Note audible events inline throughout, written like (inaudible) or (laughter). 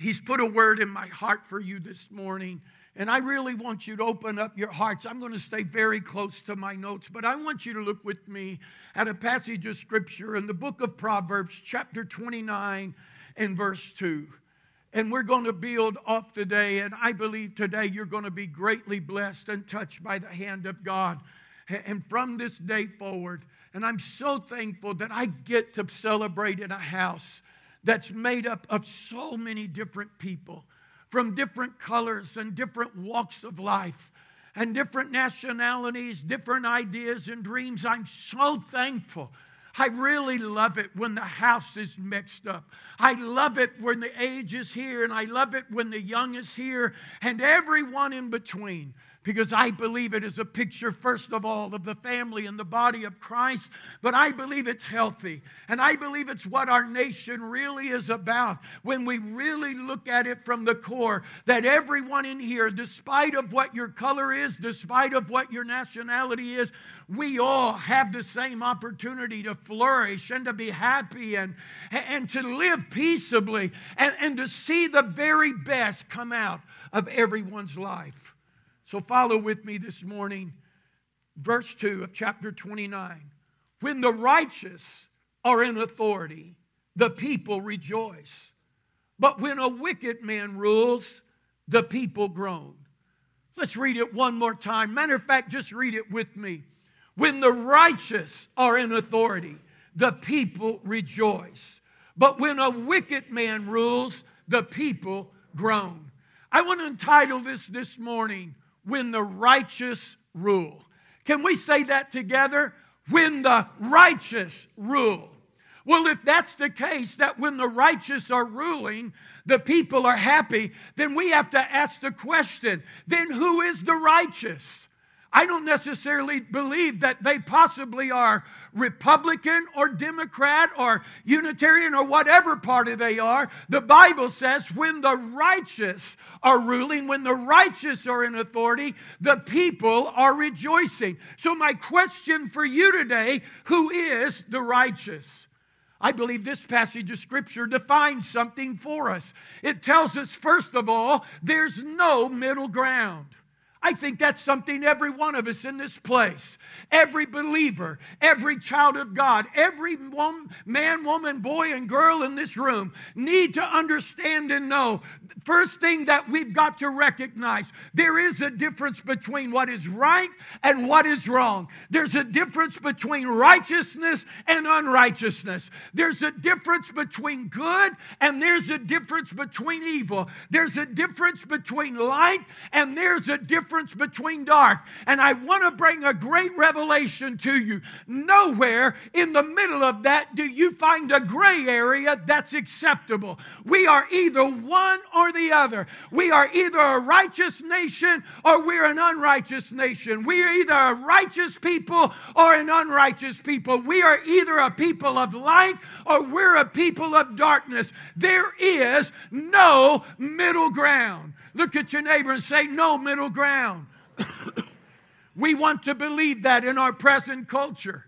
He's put a word in my heart for you this morning. And I really want you to open up your hearts. I'm going to stay very close to my notes, but I want you to look with me at a passage of scripture in the book of Proverbs, chapter 29 and verse 2. And we're going to build off today, and I believe today you're going to be greatly blessed and touched by the hand of God. And from this day forward, and I'm so thankful that I get to celebrate in a house that's made up of so many different people from different colors and different walks of life and different nationalities, different ideas and dreams. I'm so thankful. I really love it when the house is mixed up. I love it when the age is here, and I love it when the young is here, and everyone in between because I believe it is a picture, first of all, of the family and the body of Christ, but I believe it's healthy. And I believe it's what our nation really is about when we really look at it from the core that everyone in here, despite of what your color is, despite of what your nationality is, we all have the same opportunity to flourish and to be happy and, and to live peaceably and, and to see the very best come out of everyone's life. So follow with me this morning, verse 2 of chapter 29. When the righteous are in authority, the people rejoice. But when a wicked man rules, the people groan. Let's read it one more time. Matter of fact, just read it with me. When the righteous are in authority, the people rejoice. But when a wicked man rules, the people groan. I want to entitle this this morning, when the righteous rule. Can we say that together? When the righteous rule. Well, if that's the case, that when the righteous are ruling, the people are happy, then we have to ask the question then who is the righteous? I don't necessarily believe that they possibly are Republican or Democrat or Unitarian or whatever party they are. The Bible says when the righteous are ruling, when the righteous are in authority, the people are rejoicing. So, my question for you today who is the righteous? I believe this passage of Scripture defines something for us. It tells us, first of all, there's no middle ground. I think that's something every one of us in this place, every believer, every child of God, every man, woman, boy, and girl in this room need to understand and know. First thing that we've got to recognize there is a difference between what is right and what is wrong. There's a difference between righteousness and unrighteousness. There's a difference between good and there's a difference between evil. There's a difference between light and there's a difference difference between dark. And I want to bring a great revelation to you. Nowhere in the middle of that do you find a gray area that's acceptable. We are either one or the other. We are either a righteous nation or we're an unrighteous nation. We are either a righteous people or an unrighteous people. We are either a people of light or we're a people of darkness. There is no middle ground. Look at your neighbor and say, No middle ground. (coughs) we want to believe that in our present culture.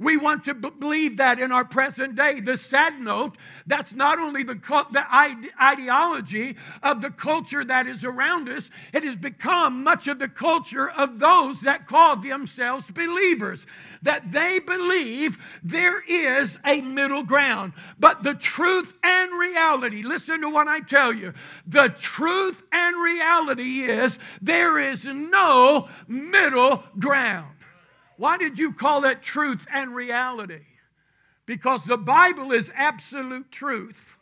We want to b- believe that in our present day. The sad note, that's not only the, the ide- ideology of the culture that is around us, it has become much of the culture of those that call themselves believers. That they believe there is a middle ground. But the truth and reality, listen to what I tell you. The truth and reality is there is no middle ground. Why did you call it truth and reality? Because the Bible is absolute truth.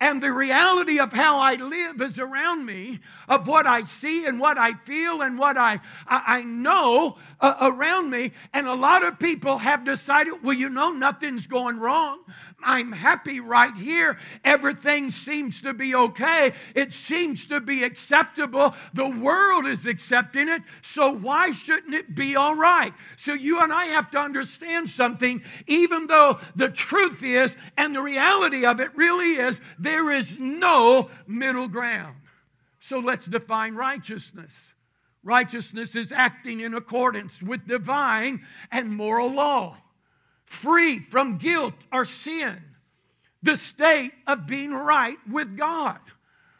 And the reality of how I live is around me, of what I see and what I feel and what I, I, I know uh, around me. And a lot of people have decided, well, you know, nothing's going wrong. I'm happy right here. Everything seems to be okay. It seems to be acceptable. The world is accepting it. So why shouldn't it be all right? So you and I have to understand something, even though the truth is and the reality of it really is there is no middle ground. So let's define righteousness. Righteousness is acting in accordance with divine and moral law, free from guilt or sin, the state of being right with God.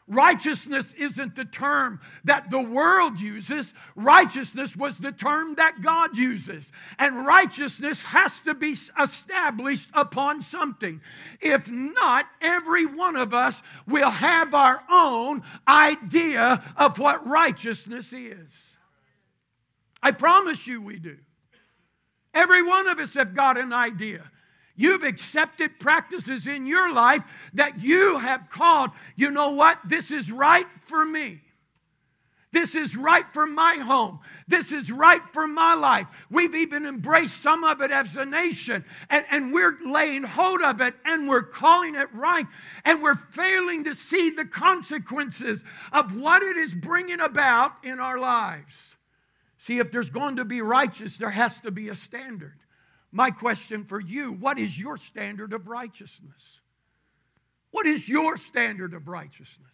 Righteousness isn't the term that the world uses. Righteousness was the term that God uses. And righteousness has to be established upon something. If not, every one of us will have our own idea of what righteousness is. I promise you we do. Every one of us have got an idea. You've accepted practices in your life that you have called, you know what? This is right for me. This is right for my home. This is right for my life. We've even embraced some of it as a nation, and, and we're laying hold of it and we're calling it right, and we're failing to see the consequences of what it is bringing about in our lives. See, if there's going to be righteous, there has to be a standard. My question for you what is your standard of righteousness? What is your standard of righteousness?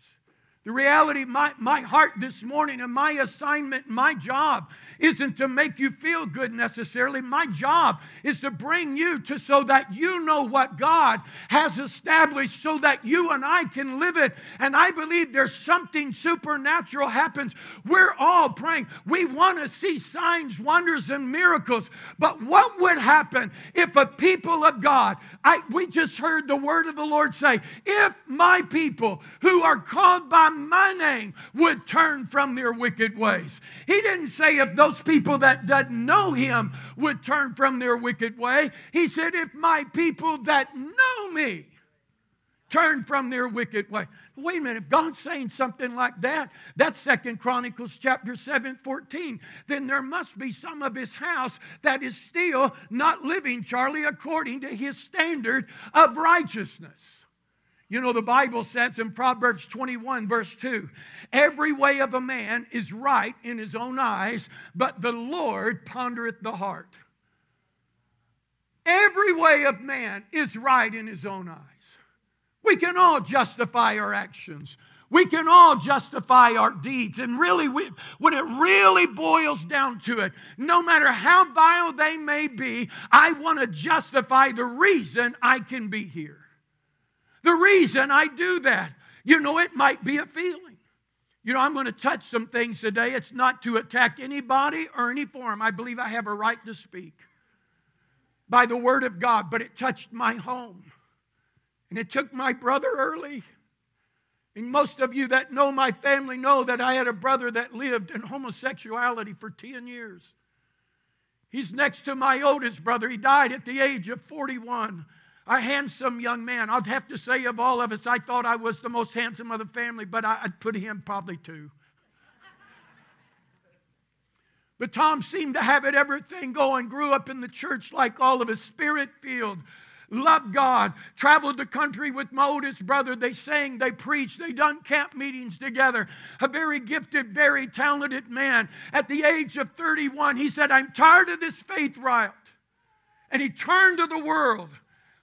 The reality, my, my heart this morning and my assignment, my job isn't to make you feel good necessarily. My job is to bring you to so that you know what God has established so that you and I can live it. And I believe there's something supernatural happens. We're all praying. We want to see signs, wonders, and miracles. But what would happen if a people of God, I, we just heard the word of the Lord say, if my people who are called by my name would turn from their wicked ways. He didn't say if those people that doesn't know him would turn from their wicked way. He said if my people that know me turn from their wicked way. Wait a minute, if God's saying something like that, that's Second Chronicles chapter 7, 14, then there must be some of his house that is still not living, Charlie, according to his standard of righteousness. You know, the Bible says in Proverbs 21, verse 2 every way of a man is right in his own eyes, but the Lord pondereth the heart. Every way of man is right in his own eyes. We can all justify our actions. We can all justify our deeds. And really, we, when it really boils down to it, no matter how vile they may be, I want to justify the reason I can be here. The reason I do that, you know, it might be a feeling. You know, I'm going to touch some things today. It's not to attack anybody or any form. I believe I have a right to speak by the word of God, but it touched my home. And it took my brother early. And most of you that know my family know that I had a brother that lived in homosexuality for 10 years. He's next to my oldest brother. He died at the age of 41 a handsome young man. I'd have to say, of all of us, I thought I was the most handsome of the family, but I'd put him probably two. But Tom seemed to have it everything going, grew up in the church like all of us, spirit filled, loved God, traveled the country with my oldest brother. They sang, they preached, they done camp meetings together. A very gifted, very talented man. At the age of 31, he said, I'm tired of this faith riot. And he turned to the world.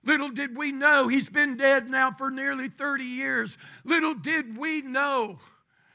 Little did we know, he's been dead now for nearly 30 years. Little did we know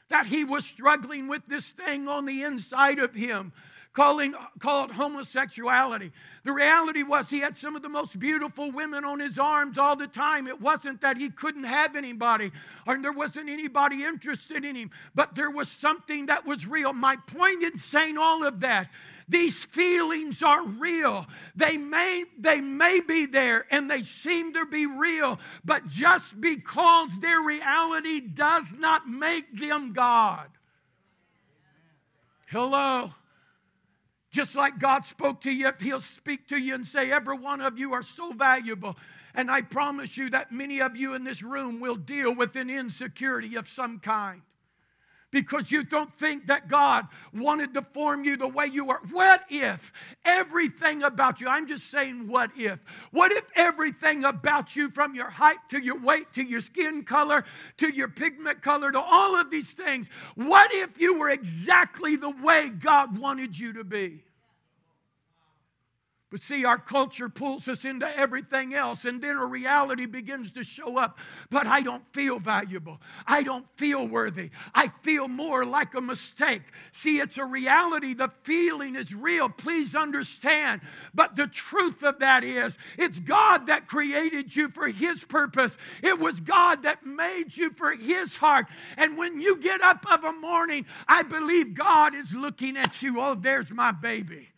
that he was struggling with this thing on the inside of him calling, called homosexuality. The reality was he had some of the most beautiful women on his arms all the time. It wasn't that he couldn't have anybody or there wasn't anybody interested in him, but there was something that was real. My point in saying all of that these feelings are real. They may, they may be there and they seem to be real, but just because their reality does not make them God. Hello. Just like God spoke to you, He'll speak to you and say, Every one of you are so valuable. And I promise you that many of you in this room will deal with an insecurity of some kind because you don't think that God wanted to form you the way you are. What if everything about you, I'm just saying, what if? What if everything about you, from your height to your weight to your skin color to your pigment color to all of these things, what if you were exactly the way God wanted you to be? But see, our culture pulls us into everything else, and then a reality begins to show up. But I don't feel valuable. I don't feel worthy. I feel more like a mistake. See, it's a reality. The feeling is real. Please understand. But the truth of that is, it's God that created you for His purpose. It was God that made you for His heart. And when you get up of a morning, I believe God is looking at you. Oh, there's my baby.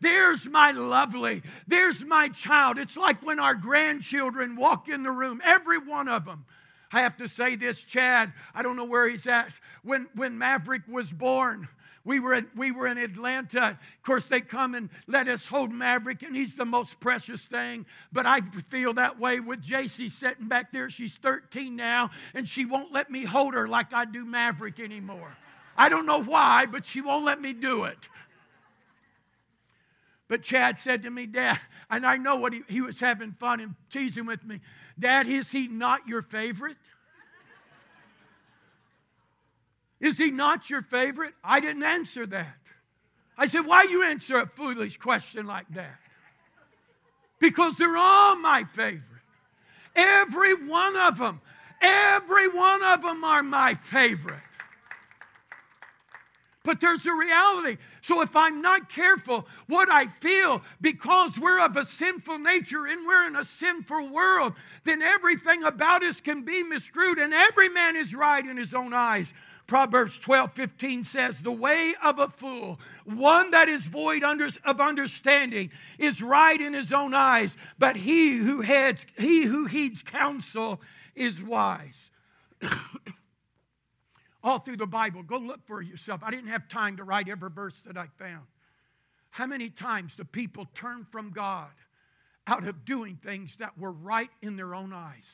There's my lovely. There's my child. It's like when our grandchildren walk in the room, every one of them. I have to say this, Chad, I don't know where he's at. When, when Maverick was born, we were, in, we were in Atlanta. Of course, they come and let us hold Maverick, and he's the most precious thing. But I feel that way with JC sitting back there. She's 13 now, and she won't let me hold her like I do Maverick anymore. I don't know why, but she won't let me do it. But Chad said to me, Dad, and I know what he, he was having fun and teasing with me. Dad, is he not your favorite? Is he not your favorite? I didn't answer that. I said, Why you answer a foolish question like that? Because they're all my favorite. Every one of them. Every one of them are my favorite. But there's a reality. So if I'm not careful, what I feel, because we're of a sinful nature and we're in a sinful world, then everything about us can be misconstrued, and every man is right in his own eyes. Proverbs 12, 15 says, The way of a fool, one that is void of understanding, is right in his own eyes, but he who he who heeds counsel is wise. (coughs) all through the Bible. Go look for yourself. I didn't have time to write every verse that I found. How many times do people turn from God out of doing things that were right in their own eyes?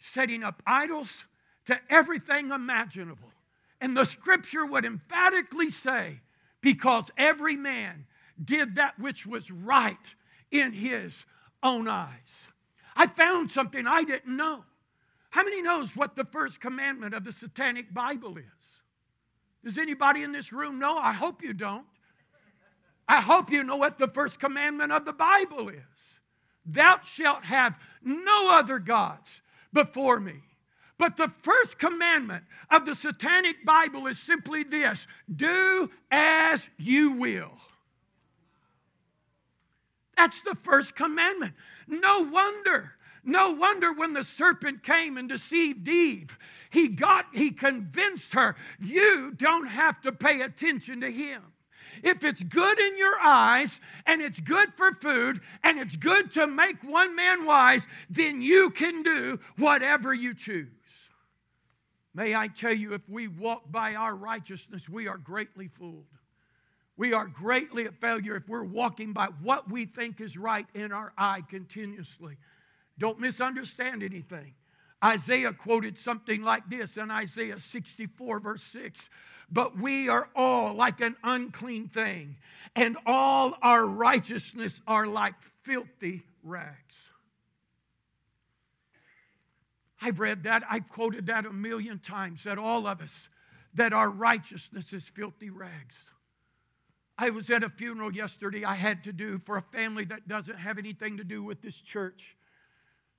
Setting up idols to everything imaginable. And the scripture would emphatically say, because every man did that which was right in his own eyes. I found something I didn't know. How many knows what the first commandment of the satanic Bible is? Does anybody in this room know? I hope you don't. I hope you know what the first commandment of the Bible is. Thou shalt have no other gods before me. But the first commandment of the satanic Bible is simply this do as you will. That's the first commandment. No wonder no wonder when the serpent came and deceived Eve, he got he convinced her, you don't have to pay attention to him. If it's good in your eyes and it's good for food and it's good to make one man wise, then you can do whatever you choose. May I tell you, if we walk by our righteousness, we are greatly fooled. We are greatly a failure if we're walking by what we think is right in our eye continuously. Don't misunderstand anything. Isaiah quoted something like this in Isaiah 64, verse 6. But we are all like an unclean thing, and all our righteousness are like filthy rags. I've read that, I've quoted that a million times, that all of us, that our righteousness is filthy rags. I was at a funeral yesterday I had to do for a family that doesn't have anything to do with this church.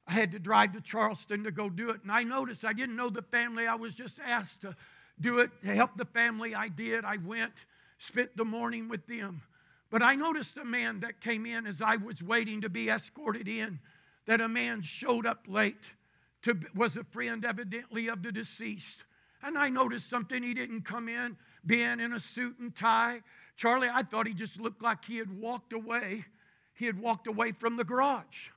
I had to drive to Charleston to go do it. And I noticed I didn't know the family. I was just asked to do it to help the family. I did. I went, spent the morning with them. But I noticed a man that came in as I was waiting to be escorted in, that a man showed up late, to, was a friend evidently of the deceased. And I noticed something. He didn't come in being in a suit and tie. Charlie, I thought he just looked like he had walked away. He had walked away from the garage.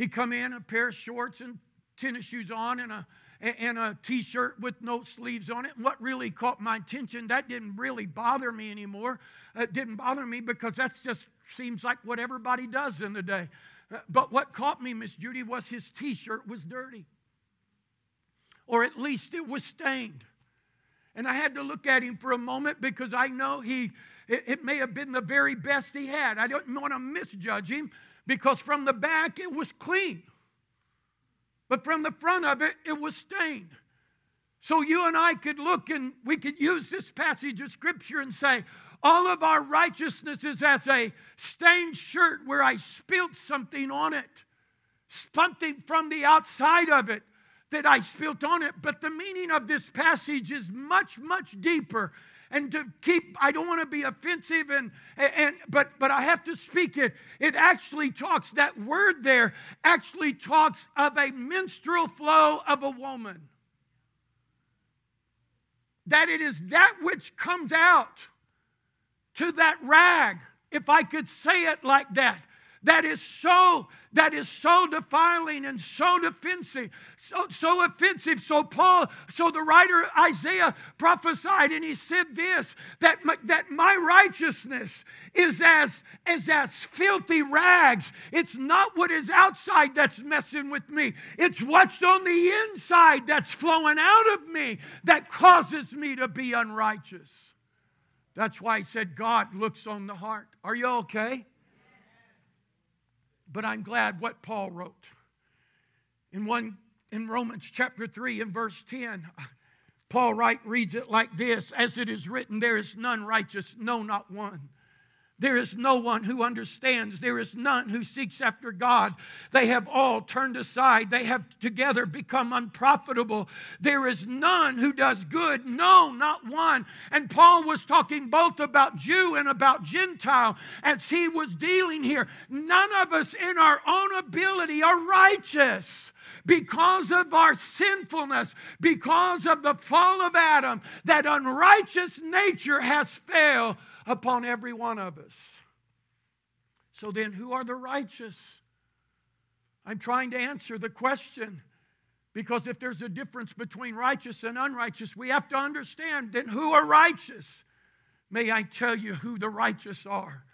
He come in a pair of shorts and tennis shoes on and a and a t-shirt with no sleeves on it. And what really caught my attention, that didn't really bother me anymore. It didn't bother me because that just seems like what everybody does in the day. Uh, but what caught me, Miss Judy, was his t-shirt was dirty. Or at least it was stained. And I had to look at him for a moment because I know he it, it may have been the very best he had. I don't want to misjudge him, because from the back it was clean, but from the front of it, it was stained. So you and I could look and we could use this passage of Scripture and say, All of our righteousness is as a stained shirt where I spilt something on it, something from the outside of it that I spilt on it. But the meaning of this passage is much, much deeper. And to keep, I don't want to be offensive, and, and but but I have to speak it. It actually talks, that word there actually talks of a menstrual flow of a woman. That it is that which comes out to that rag, if I could say it like that, that is so that is so defiling and so defensive so, so offensive. So paul so the writer isaiah prophesied and he said this that my, that my righteousness is as as as filthy rags. It's not what is outside that's messing with me. It's what's on the inside that's flowing out of me that causes me to be unrighteous. That's why he said god looks on the heart. Are you okay but I'm glad what Paul wrote. In one in Romans chapter 3 and verse 10, Paul write, reads it like this As it is written, there is none righteous, no, not one. There is no one who understands. There is none who seeks after God. They have all turned aside. They have together become unprofitable. There is none who does good. No, not one. And Paul was talking both about Jew and about Gentile as he was dealing here. None of us in our own ability are righteous because of our sinfulness, because of the fall of Adam, that unrighteous nature has failed upon every one of us. So then, who are the righteous? I'm trying to answer the question because if there's a difference between righteous and unrighteous, we have to understand then who are righteous. May I tell you who the righteous are?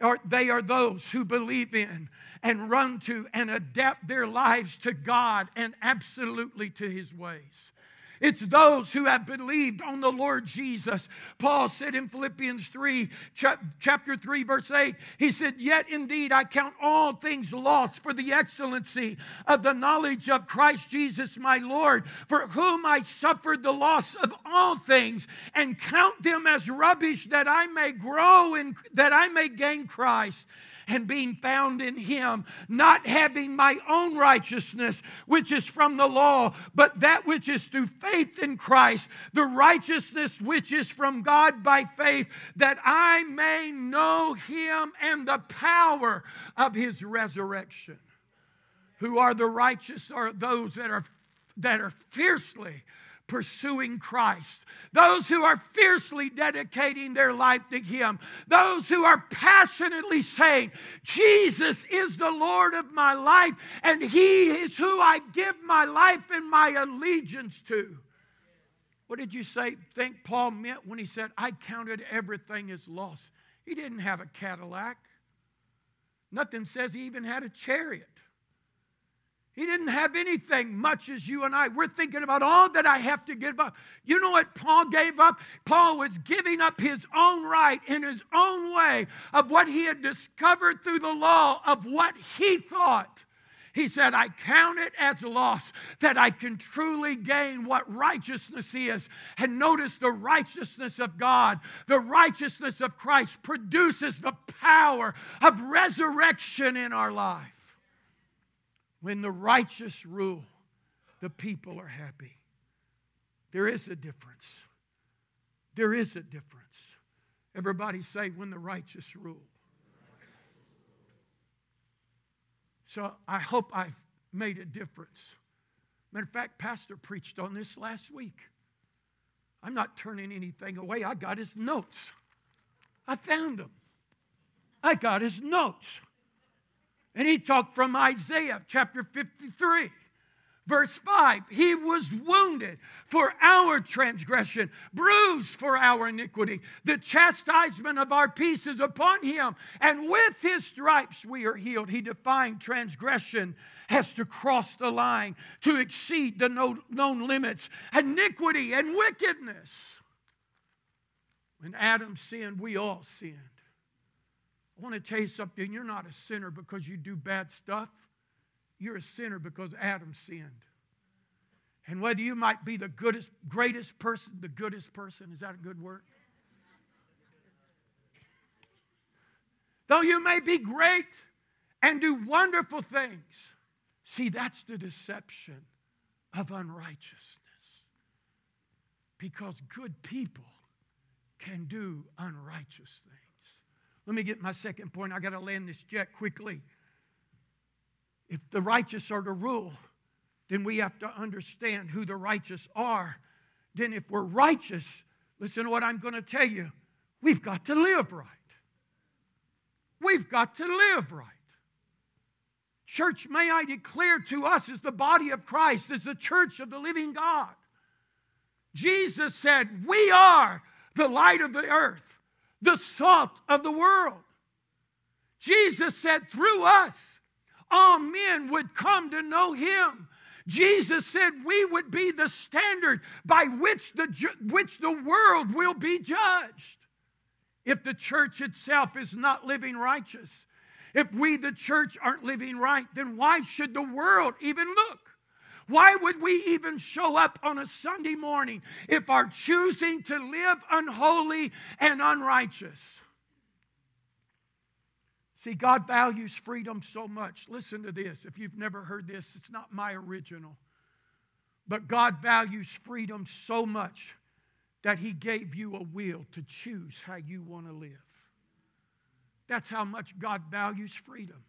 Or they are those who believe in and run to and adapt their lives to God and absolutely to His ways. It's those who have believed on the Lord Jesus. Paul said in Philippians 3, chapter 3, verse 8, he said, Yet indeed I count all things lost for the excellency of the knowledge of Christ Jesus my Lord, for whom I suffered the loss of all things, and count them as rubbish that I may grow and that I may gain Christ and being found in him, not having my own righteousness, which is from the law, but that which is through faith in Christ, the righteousness which is from God by faith, that I may know him and the power of his resurrection. Who are the righteous are those that are that are fiercely pursuing Christ, those who are fiercely dedicating their life to Him, those who are passionately saying, Jesus is the Lord of my life, and He is who I give my life and my allegiance to. What did you say, think Paul meant when he said, I counted everything as loss? He didn't have a Cadillac. Nothing says he even had a chariot. He didn't have anything much as you and I. We're thinking about all that I have to give up. You know what Paul gave up? Paul was giving up his own right in his own way of what he had discovered through the law of what he thought. He said, I count it as loss that I can truly gain what righteousness is. And notice the righteousness of God, the righteousness of Christ produces the power of resurrection in our life. When the righteous rule, the people are happy. There is a difference. There is a difference. Everybody say, when the righteous rule. So I hope I've made a difference. Matter of fact, Pastor preached on this last week. I'm not turning anything away. I got his notes. I found them. I got his notes. And he talked from Isaiah chapter 53, verse 5. He was wounded for our transgression, bruised for our iniquity. The chastisement of our peace is upon him, and with his stripes we are healed. He defined transgression has to cross the line, to exceed the known limits, iniquity and wickedness. When Adam sinned, we all sinned. I want to tell you something. You're not a sinner because you do bad stuff. You're a sinner because Adam sinned. And whether you might be the goodest, greatest person, the goodest person, is that a good word? though you may be great and do wonderful things. See, that's the deception of unrighteousness. Because good people can do unrighteous things. Let me get my second point. I got to land this jet quickly. If the righteous are to rule, then we have to understand who the righteous are. Then, if we're righteous, listen to what I'm going to tell you. We've got to live right. We've got to live right. Church, may I declare to us as the body of Christ, as the church of the living God, Jesus said, We are the light of the earth, the salt of the world. Jesus said, Through us, all men would come to know him. Jesus said we would be the standard by which the, which the world will be judged. If the church itself is not living righteous, if we, the church, aren't living right, then why should the world even look? Why would we even show up on a Sunday morning if our choosing to live unholy and unrighteous? See, God values freedom so much. Listen to this. If you've never heard this, it's not my original. But God values freedom so much that He gave you a will to choose how you want to live. That's how much God values freedom.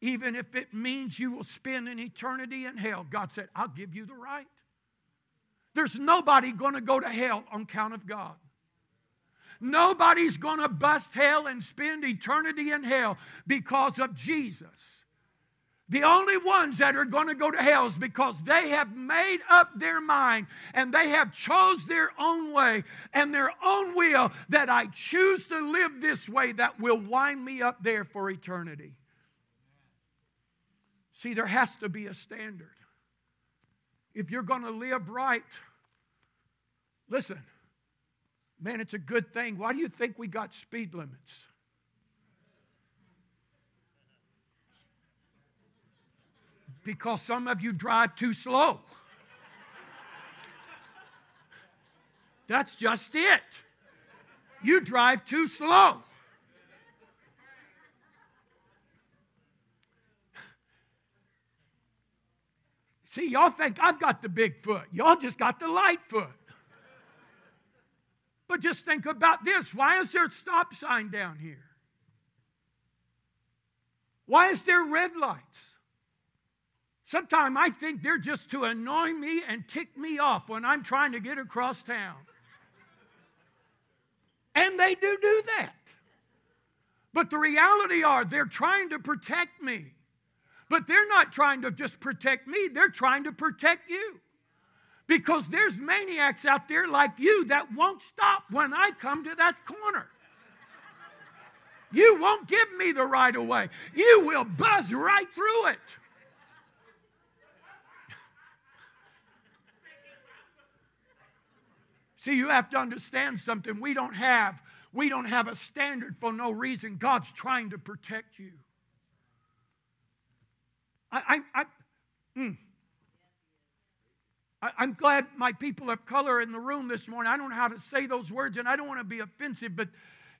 Even if it means you will spend an eternity in hell, God said, I'll give you the right. There's nobody going to go to hell on count of God. Nobody's going to bust hell and spend eternity in hell because of Jesus. The only ones that are going to go to hell is because they have made up their mind and they have chose their own way and their own will that I choose to live this way that will wind me up there for eternity. See, there has to be a standard. If you're going to live right, listen, man, it's a good thing. Why do you think we got speed limits? because some of you drive too slow. That's just it. You drive too slow. See, y'all think I've got the big foot. Y'all just got the light foot. But just think about this. Why is there a stop sign down here? Why is there red lights? Sometimes I think they're just to annoy me and tick me off when I'm trying to get across town. And they do do that. But the reality are they're trying to protect me. But they're not trying to just protect me, they're trying to protect you. Because there's maniacs out there like you that won't stop when I come to that corner. You won't give me the right of way. You will buzz right through it. See, you have to understand something. We don't have we don't have a standard for no reason. God's trying to protect you. I, I, I, mm. I, I'm glad my people of color in the room this morning. I don't know how to say those words, and I don't want to be offensive, but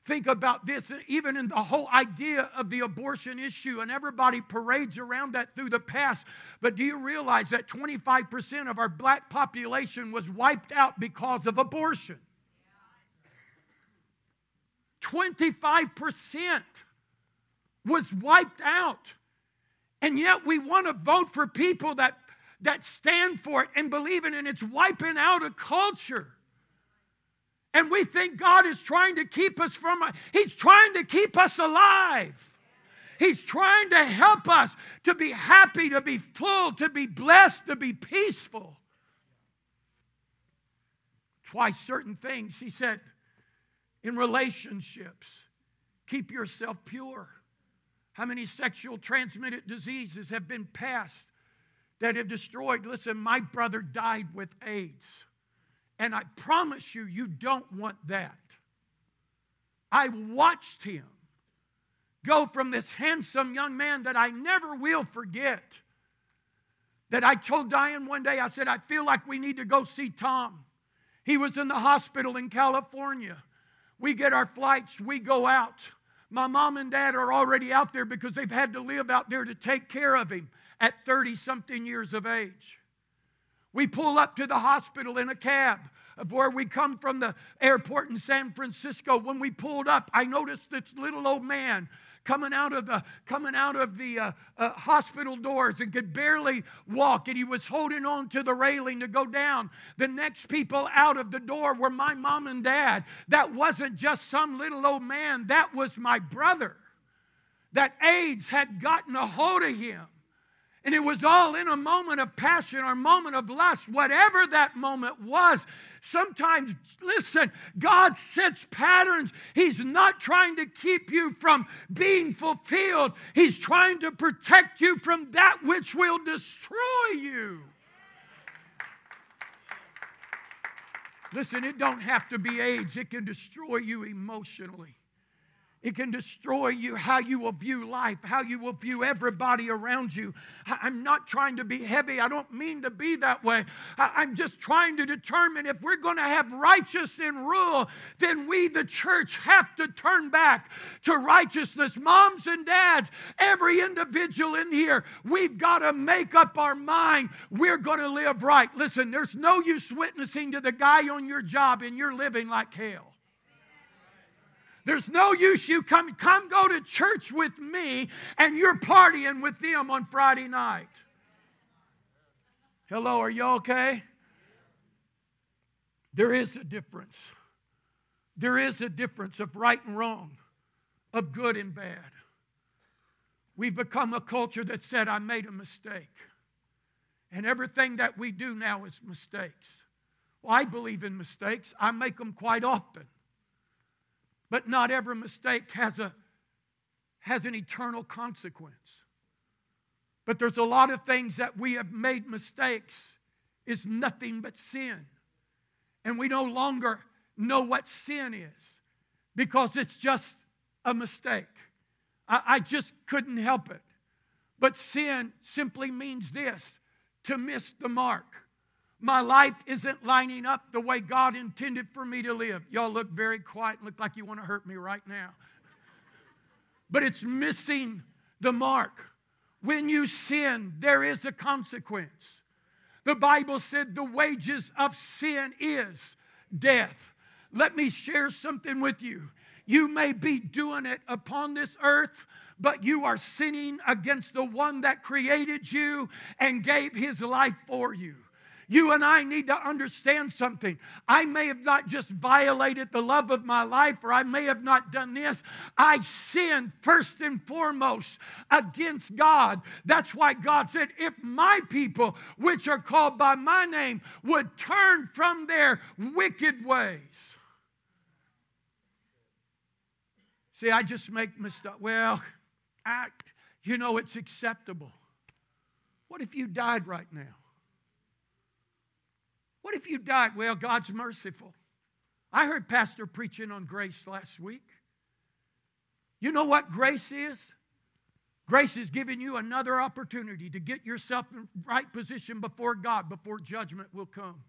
think about this, even in the whole idea of the abortion issue, and everybody parades around that through the past. But do you realize that 25% of our black population was wiped out because of abortion? 25% was wiped out. And yet we want to vote for people that, that stand for it and believe in it, and it's wiping out a culture. And we think God is trying to keep us from, He's trying to keep us alive. He's trying to help us to be happy, to be full, to be blessed, to be peaceful. Twice certain things, He said, in relationships, keep yourself pure. How many sexual transmitted diseases have been passed that have destroyed? Listen, my brother died with AIDS. And I promise you, you don't want that. I watched him go from this handsome young man that I never will forget. That I told Diane one day, I said, I feel like we need to go see Tom. He was in the hospital in California. We get our flights, we go out. My mom and dad are already out there because they've had to live out there to take care of him at 30 something years of age. We pull up to the hospital in a cab of where we come from the airport in San Francisco. When we pulled up, I noticed this little old man coming out of the coming out of the uh, uh, hospital doors and could barely walk and he was holding on to the railing to go down. The next people out of the door were my mom and dad. That wasn't just some little old man. That was my brother. That aids had gotten a hold of him and it was all in a moment of passion or moment of lust, whatever that moment was. Sometimes, listen, God sets patterns. He's not trying to keep you from being fulfilled, He's trying to protect you from that which will destroy you. Listen, it don't have to be AIDS, it can destroy you emotionally. It can destroy you, how you will view life, how you will view everybody around you. I'm not trying to be heavy. I don't mean to be that way. I'm just trying to determine if we're going to have righteous in rule, then we, the church, have to turn back to righteousness. Moms and dads, every individual in here, we've got to make up our mind we're going to live right. Listen, there's no use witnessing to the guy on your job and you're living like hell. There's no use you come, come go to church with me and you're partying with them on Friday night. Hello, are you okay? There is a difference. There is a difference of right and wrong, of good and bad. We've become a culture that said, I made a mistake. And everything that we do now is mistakes. Well, I believe in mistakes, I make them quite often. But not every mistake has, a, has an eternal consequence. But there's a lot of things that we have made mistakes is nothing but sin. And we no longer know what sin is because it's just a mistake. I, I just couldn't help it. But sin simply means this to miss the mark. My life isn't lining up the way God intended for me to live. Y'all look very quiet and look like you want to hurt me right now. But it's missing the mark. When you sin, there is a consequence. The Bible said the wages of sin is death. Let me share something with you. You may be doing it upon this earth, but you are sinning against the one that created you and gave his life for you. You and I need to understand something. I may have not just violated the love of my life, or I may have not done this. I sinned first and foremost against God. That's why God said, If my people, which are called by my name, would turn from their wicked ways. See, I just make mistakes. Well, I, you know, it's acceptable. What if you died right now? What if you died? Well, God's merciful. I heard Pastor preaching on grace last week. You know what grace is? Grace is giving you another opportunity to get yourself in right position before God before judgment will come.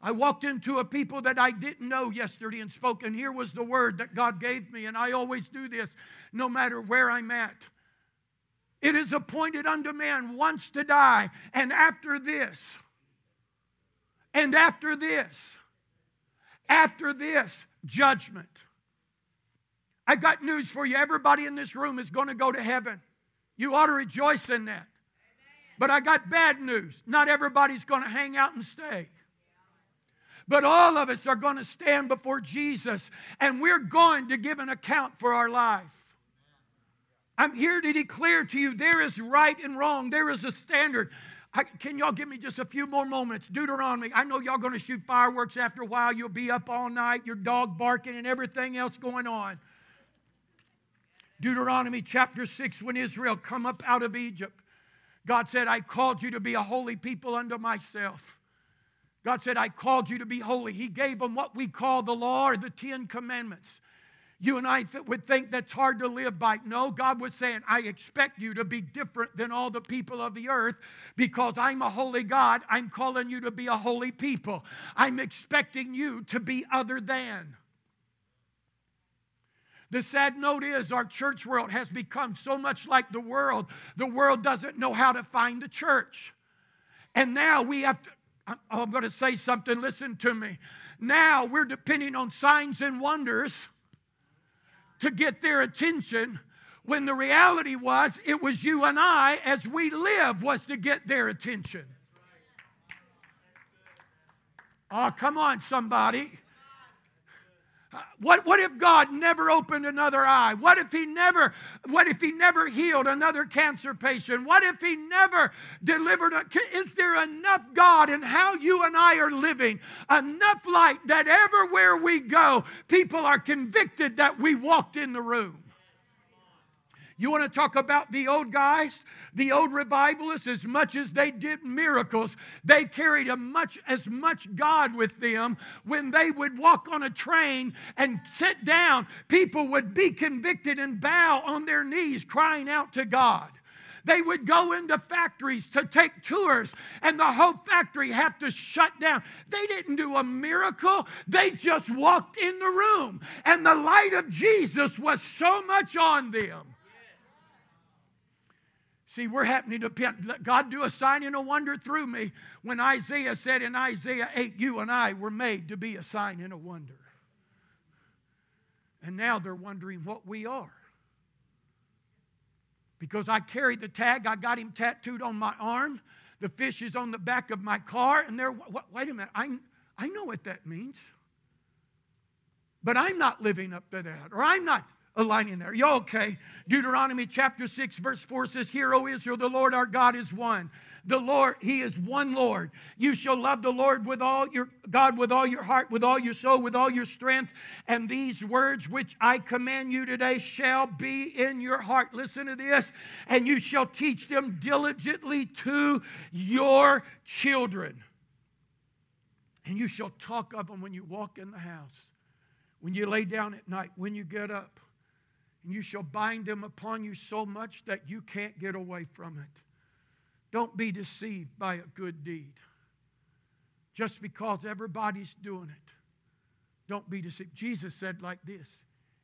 I walked into a people that I didn't know yesterday and spoke, and here was the word that God gave me. And I always do this no matter where I'm at. It is appointed unto man once to die, and after this, and after this, after this, judgment. I got news for you. Everybody in this room is going to go to heaven. You ought to rejoice in that. But I got bad news. Not everybody's going to hang out and stay. But all of us are going to stand before Jesus and we're going to give an account for our life. I'm here to declare to you there is right and wrong, there is a standard. I, can y'all give me just a few more moments? Deuteronomy. I know y'all going to shoot fireworks after a while. You'll be up all night, your dog barking, and everything else going on. Deuteronomy chapter 6, when Israel come up out of Egypt, God said, I called you to be a holy people unto myself. God said, I called you to be holy. He gave them what we call the law or the Ten Commandments. You and I th- would think that's hard to live by. No, God was saying, I expect you to be different than all the people of the earth because I'm a holy God. I'm calling you to be a holy people. I'm expecting you to be other than. The sad note is our church world has become so much like the world, the world doesn't know how to find the church. And now we have to, I'm going to say something, listen to me. Now we're depending on signs and wonders to get their attention when the reality was it was you and I as we live was to get their attention. Oh, come on, somebody. Uh, what, what if God never opened another eye? What if he never, what if he never healed another cancer patient? What if he never delivered a, is there enough God in how you and I are living? Enough light that everywhere we go, people are convicted that we walked in the room. You want to talk about the old guys, the old revivalists, as much as they did miracles, they carried a much, as much God with them. When they would walk on a train and sit down, people would be convicted and bow on their knees, crying out to God. They would go into factories to take tours, and the whole factory have to shut down. They didn't do a miracle, they just walked in the room, and the light of Jesus was so much on them. See, we're happening to let God do a sign and a wonder through me when Isaiah said in Isaiah 8, You and I were made to be a sign and a wonder. And now they're wondering what we are. Because I carried the tag, I got him tattooed on my arm. The fish is on the back of my car, and they're, wait a minute, I, I know what that means. But I'm not living up to that, or I'm not aligning there. You okay? Deuteronomy chapter 6, verse 4 says, Hear, O Israel, the Lord our God is one. The Lord, He is one Lord. You shall love the Lord with all your God with all your heart, with all your soul, with all your strength. And these words which I command you today shall be in your heart. Listen to this. And you shall teach them diligently to your children. And you shall talk of them when you walk in the house, when you lay down at night, when you get up and you shall bind them upon you so much that you can't get away from it. Don't be deceived by a good deed. Just because everybody's doing it, don't be deceived. Jesus said like this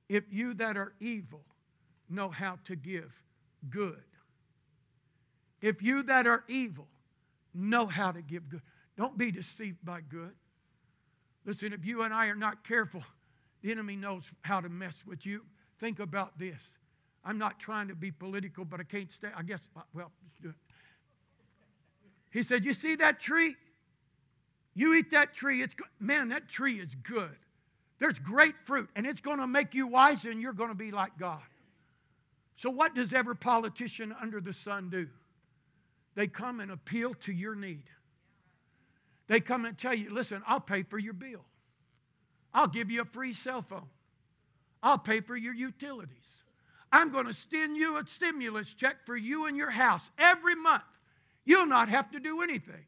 If you that are evil know how to give good, if you that are evil know how to give good, don't be deceived by good. Listen, if you and I are not careful, the enemy knows how to mess with you. Think about this. I'm not trying to be political, but I can't stay. I guess, uh, well, let's do it. He said, You see that tree? You eat that tree, it's good. man, that tree is good. There's great fruit, and it's going to make you wise, and you're going to be like God. So, what does every politician under the sun do? They come and appeal to your need. They come and tell you, listen, I'll pay for your bill. I'll give you a free cell phone. I'll pay for your utilities. I'm going to send you a stimulus check for you and your house every month. You'll not have to do anything.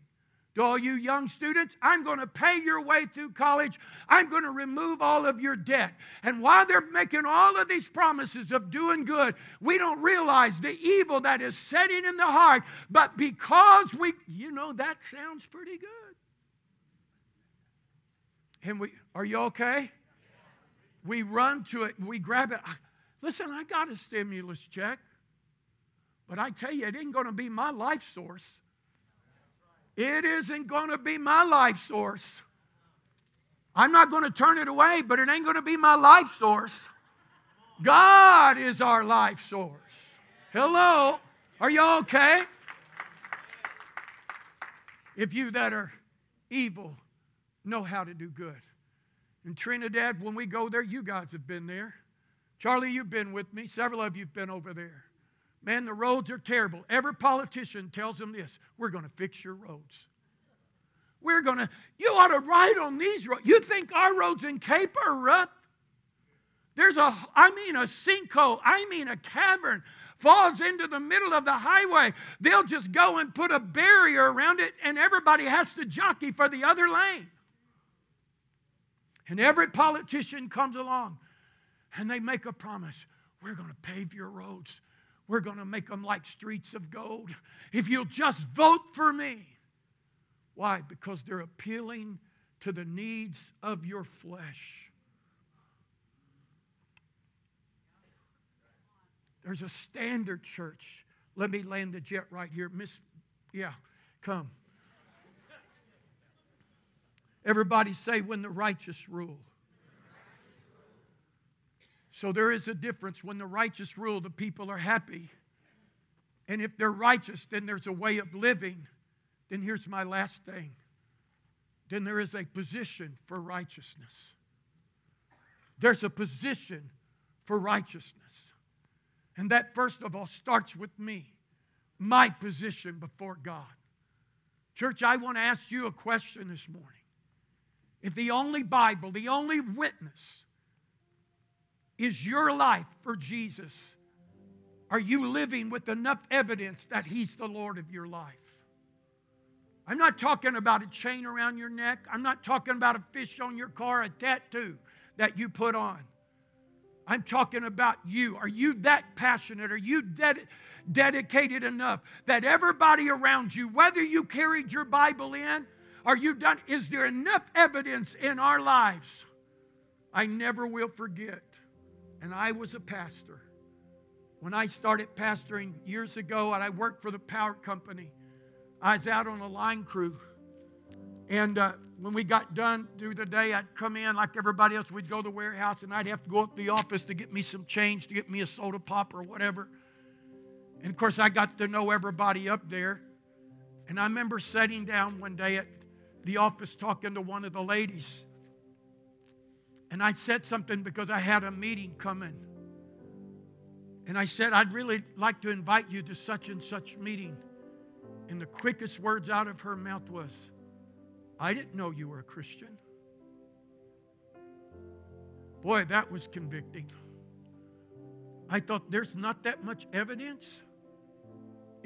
To all you young students, I'm going to pay your way through college. I'm going to remove all of your debt. And while they're making all of these promises of doing good, we don't realize the evil that is setting in the heart. But because we, you know, that sounds pretty good. And we, are you okay? We run to it we grab it. Listen, I got a stimulus check, but I tell you, it ain't going to be my life source. It isn't going to be my life source. I'm not going to turn it away, but it ain't going to be my life source. God is our life source. Hello? Are you okay? If you that are evil know how to do good. In Trinidad, when we go there, you guys have been there. Charlie, you've been with me. Several of you have been over there. Man, the roads are terrible. Every politician tells them this we're going to fix your roads. We're going to, you ought to ride on these roads. You think our roads in Cape are rough? There's a, I mean, a sinkhole, I mean, a cavern falls into the middle of the highway. They'll just go and put a barrier around it, and everybody has to jockey for the other lane. And every politician comes along and they make a promise we're going to pave your roads. We're going to make them like streets of gold. If you'll just vote for me. Why? Because they're appealing to the needs of your flesh. There's a standard church. Let me land the jet right here. Miss, yeah, come. Everybody say, when the righteous rule. So there is a difference. When the righteous rule, the people are happy. And if they're righteous, then there's a way of living. Then here's my last thing. Then there is a position for righteousness. There's a position for righteousness. And that, first of all, starts with me, my position before God. Church, I want to ask you a question this morning. If the only Bible, the only witness is your life for Jesus, are you living with enough evidence that He's the Lord of your life? I'm not talking about a chain around your neck. I'm not talking about a fish on your car, a tattoo that you put on. I'm talking about you. Are you that passionate? Are you ded- dedicated enough that everybody around you, whether you carried your Bible in, are you done? Is there enough evidence in our lives? I never will forget. And I was a pastor. When I started pastoring years ago, and I worked for the power company, I was out on a line crew. And uh, when we got done through the day, I'd come in like everybody else. We'd go to the warehouse, and I'd have to go up to the office to get me some change, to get me a soda pop or whatever. And of course, I got to know everybody up there. And I remember sitting down one day at the office talking to one of the ladies. And I said something because I had a meeting coming. And I said, I'd really like to invite you to such and such meeting. And the quickest words out of her mouth was, I didn't know you were a Christian. Boy, that was convicting. I thought, there's not that much evidence.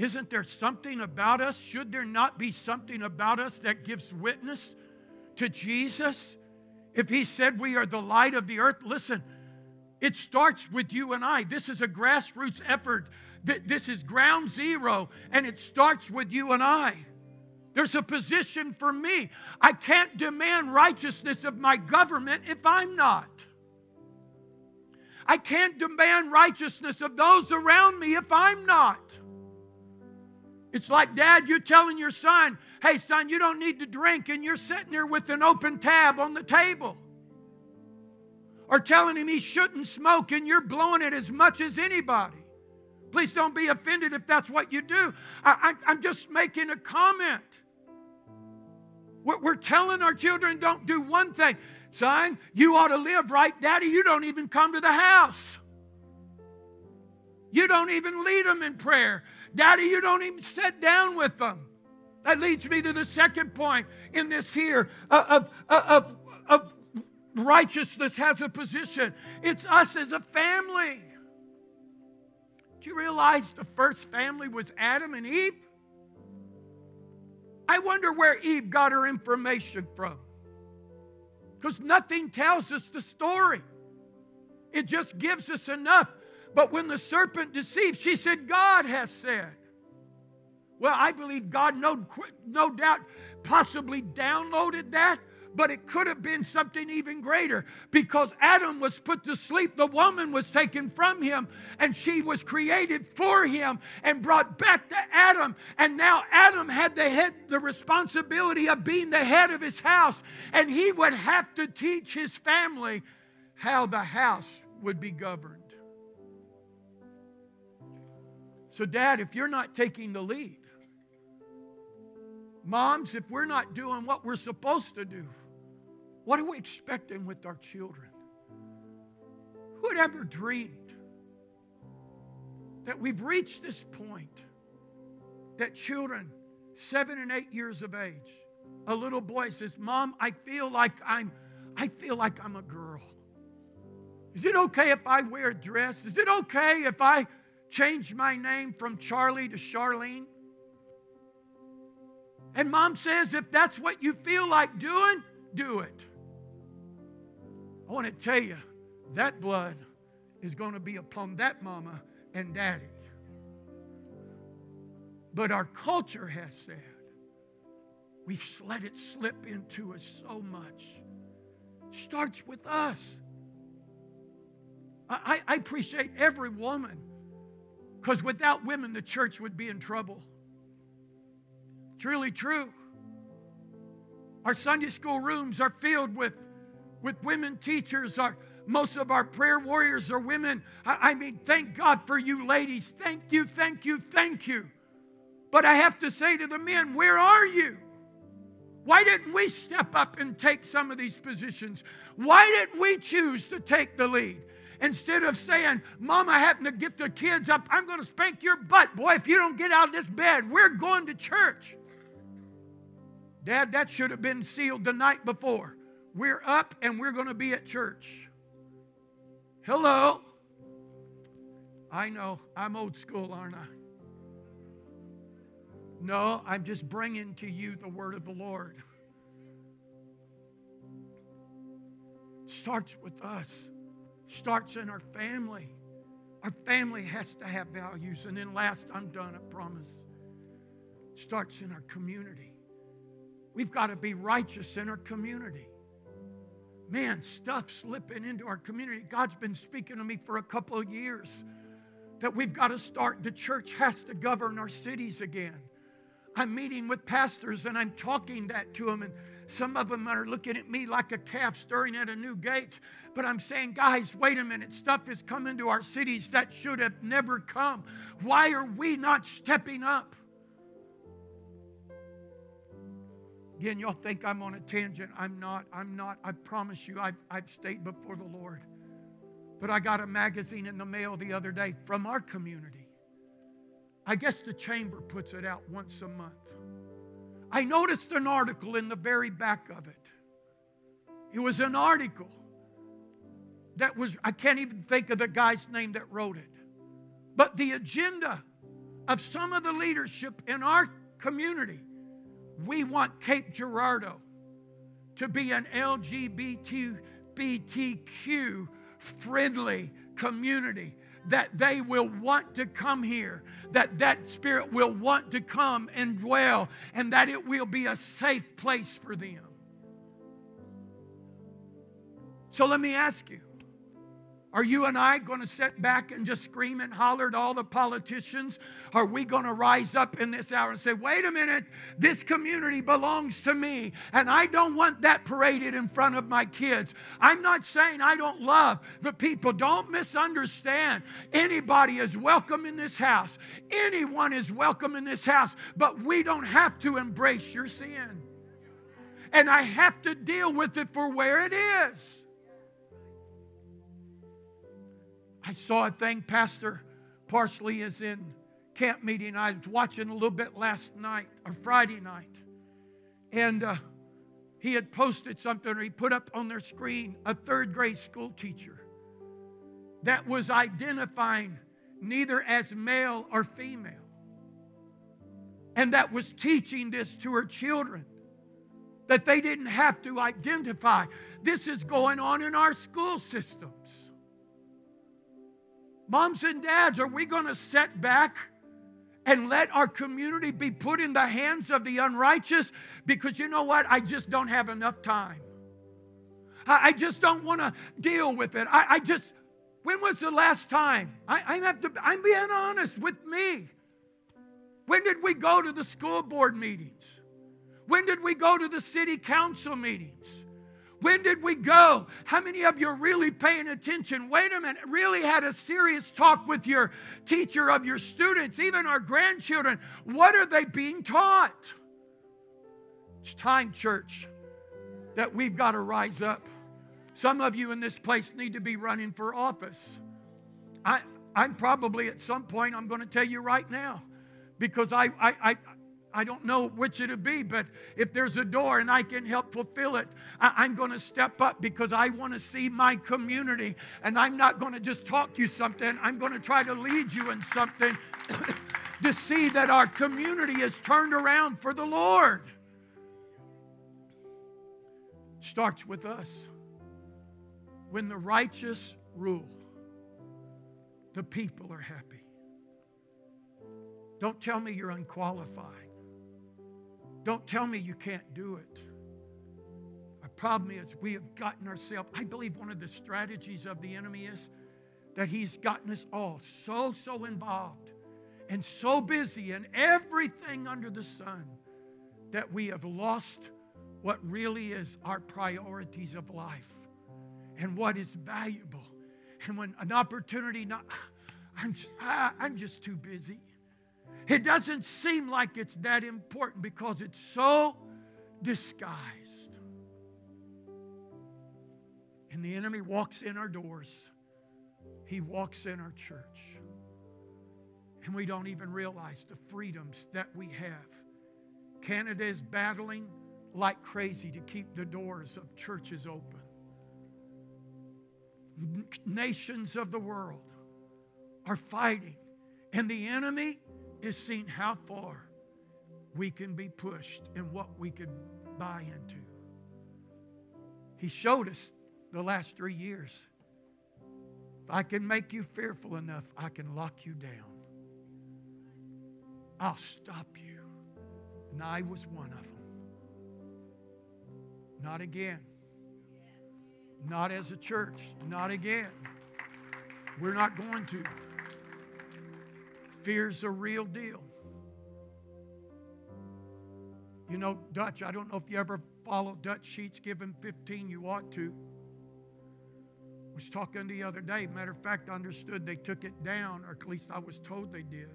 Isn't there something about us? Should there not be something about us that gives witness to Jesus? If he said we are the light of the earth, listen, it starts with you and I. This is a grassroots effort. This is ground zero, and it starts with you and I. There's a position for me. I can't demand righteousness of my government if I'm not. I can't demand righteousness of those around me if I'm not. It's like, Dad, you're telling your son, hey, son, you don't need to drink, and you're sitting there with an open tab on the table. Or telling him he shouldn't smoke, and you're blowing it as much as anybody. Please don't be offended if that's what you do. I, am just making a comment. We're, we're telling our children don't do one thing. Son, you ought to live right. Daddy, you don't even come to the house. You don't even lead them in prayer. Daddy, you don't even sit down with them. That leads me to the second point in this here uh, of, of, of, of righteousness has a position. It's us as a family. Do you realize the first family was Adam and Eve? I wonder where Eve got her information from. Because nothing tells us the story, it just gives us enough. But when the serpent deceived, she said, God has said. Well, I believe God, no, no doubt, possibly downloaded that but it could have been something even greater because Adam was put to sleep. The woman was taken from him and she was created for him and brought back to Adam. And now Adam had the head, the responsibility of being the head of his house, and he would have to teach his family how the house would be governed. So, Dad, if you're not taking the lead, Moms, if we're not doing what we're supposed to do, what are we expecting with our children? Who had ever dreamed that we've reached this point that children, seven and eight years of age, a little boy says, Mom, I feel like I'm I feel like I'm a girl. Is it okay if I wear a dress? Is it okay if I change my name from Charlie to Charlene? And mom says, if that's what you feel like doing, do it. I want to tell you, that blood is going to be upon that mama and daddy. But our culture has said, we've let it slip into us so much. Starts with us. I, I appreciate every woman Because without women, the church would be in trouble. Really true. Our Sunday school rooms are filled with, with women teachers. Our, most of our prayer warriors are women. I, I mean, thank God for you ladies. Thank you, thank you, thank you. But I have to say to the men, where are you? Why didn't we step up and take some of these positions? Why didn't we choose to take the lead? Instead of saying, Mama I happen to get the kids up, I'm going to spank your butt. Boy, if you don't get out of this bed, we're going to church. Dad, that should have been sealed the night before. We're up and we're going to be at church. Hello. I know, I'm old school, aren't I? No, I'm just bringing to you the word of the Lord. Starts with us, starts in our family. Our family has to have values. And then last, I'm done, I promise. Starts in our community. We've got to be righteous in our community. Man, stuff slipping into our community. God's been speaking to me for a couple of years that we've got to start, the church has to govern our cities again. I'm meeting with pastors and I'm talking that to them, and some of them are looking at me like a calf stirring at a new gate. But I'm saying, guys, wait a minute. Stuff is coming to our cities that should have never come. Why are we not stepping up? Again, y'all think I'm on a tangent. I'm not. I'm not. I promise you, I've, I've stayed before the Lord. But I got a magazine in the mail the other day from our community. I guess the chamber puts it out once a month. I noticed an article in the very back of it. It was an article that was, I can't even think of the guy's name that wrote it. But the agenda of some of the leadership in our community we want Cape Girardeau to be an LGBTQ friendly community that they will want to come here that that spirit will want to come and dwell and that it will be a safe place for them. So let me ask you are you and I going to sit back and just scream and holler at all the politicians? Are we going to rise up in this hour and say, wait a minute, this community belongs to me, and I don't want that paraded in front of my kids? I'm not saying I don't love the people. Don't misunderstand. Anybody is welcome in this house, anyone is welcome in this house, but we don't have to embrace your sin. And I have to deal with it for where it is. I saw a thing, Pastor Parsley is in camp meeting. I was watching a little bit last night or Friday night. And uh, he had posted something or he put up on their screen a third grade school teacher that was identifying neither as male or female. And that was teaching this to her children that they didn't have to identify. This is going on in our school systems. Moms and dads, are we going to set back and let our community be put in the hands of the unrighteous? Because you know what? I just don't have enough time. I, I just don't want to deal with it. I, I, just, when was the last time? I, I have to, I'm being honest with me. When did we go to the school board meetings? When did we go to the city council meetings? When did we go? How many of you are really paying attention? Wait a minute, really had a serious talk with your teacher of your students, even our grandchildren. What are they being taught? It's time, church, that we've got to rise up. Some of you in this place need to be running for office. I, I'm probably at some point, I'm going to tell you right now, because I, I, I, don't know which it'll be, but if there's a door and I can help fulfill it, I, am going to step up because I want to see my community. And I'm not going to just talk you something, I'm going to try to lead you in something (coughs) to see that our community is turned around for the Lord. Starts with us. When the righteous rule, the people are happy. Don't tell me you're unqualified. Don't tell me you can't do it. Our problem is we have gotten ourselves, I believe one of the strategies of the enemy is that He's gotten us all so, so involved and so busy in everything under the sun that we have lost what really is our priorities of life and what is valuable. And when an opportunity not, (sighs) I'm, I'm just too busy. It doesn't seem like it's that important because it's so disguised. And the enemy walks in our doors, he walks in our church. And we don't even realize the freedoms that we have. Canada is battling like crazy to keep the doors of churches open. Nations of the world are fighting, and the enemy is seeing how far we can be pushed and what we can buy into. He showed us the last three years. If I can make you fearful enough, I can lock you down. I'll stop you. And I was one of them. Not again. Not as a church. Not again. We're not going to. Fear's a real deal. You know, Dutch, I don't know if you ever follow Dutch Sheets, give him 15, you ought to. I was talking the other day. Matter of fact, I understood they took it down, or at least I was told they did.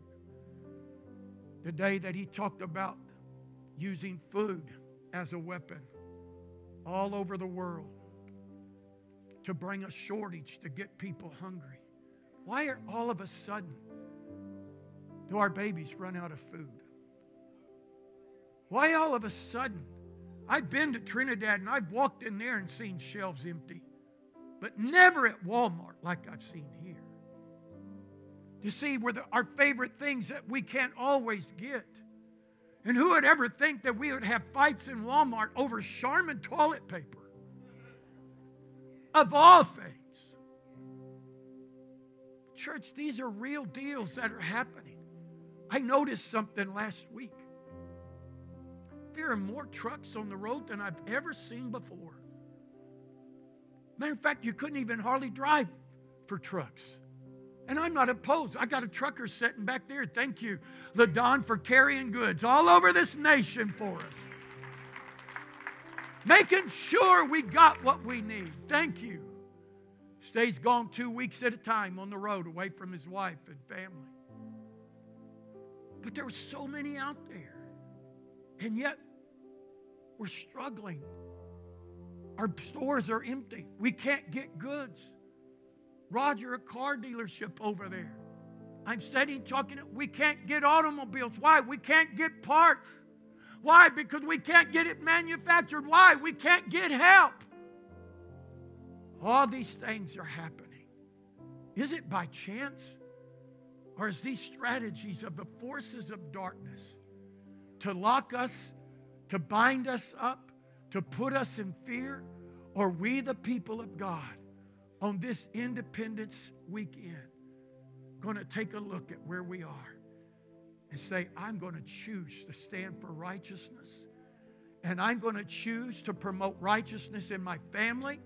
The day that he talked about using food as a weapon all over the world to bring a shortage to get people hungry. Why are all of a sudden do our babies run out of food? Why all of a sudden? I've been to Trinidad and I've walked in there and seen shelves empty, but never at Walmart like I've seen here. You see, the, our favorite things that we can't always get. And who would ever think that we would have fights in Walmart over Charmin toilet paper? Of all things. Church, these are real deals that are happening. I noticed something last week. There are more trucks on the road than I've ever seen before. Matter of fact, you couldn't even hardly drive for trucks. And I'm not opposed. I got a trucker sitting back there. Thank you, LaDon, for carrying goods all over this nation for us. Making sure we got what we need. Thank you. Stays gone two weeks at a time on the road away from his wife and family. But there were so many out there. And yet, we're struggling. Our stores are empty. We can't get goods. Roger, a car dealership over there. I'm studying, talking, we can't get automobiles. Why? We can't get parts. Why? Because we can't get it manufactured. Why? We can't get help. All these things are happening. Is it by chance? Or is these strategies of the forces of darkness to lock us, to bind us up, to put us in fear? Or we, the people of God, on this Independence Weekend going to take a look at where we are and say, I'm going to choose to stand for righteousness. And I'm going to choose to promote righteousness in my family.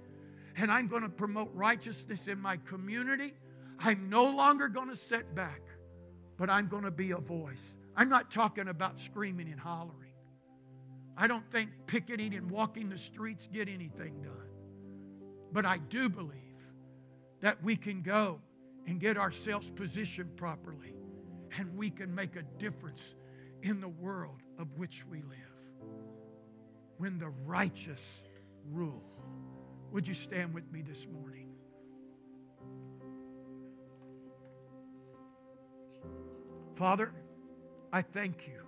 And I'm going to promote righteousness in my community. I'm no longer going to sit back, but I'm going to be a voice. I'm not talking about screaming and hollering. I don't think picketing and walking the streets get anything done. But I do believe that we can go and get ourselves positioned properly and we can make a difference in the world of which we live. When the righteous rule. Would you stand with me this morning? Father, I thank you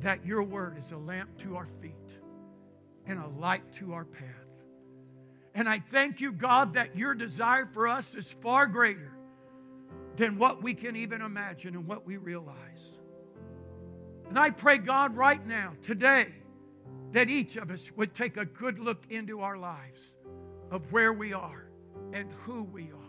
that your word is a lamp to our feet and a light to our path. And I thank you, God, that your desire for us is far greater than what we can even imagine and what we realize. And I pray, God, right now, today, that each of us would take a good look into our lives of where we are and who we are.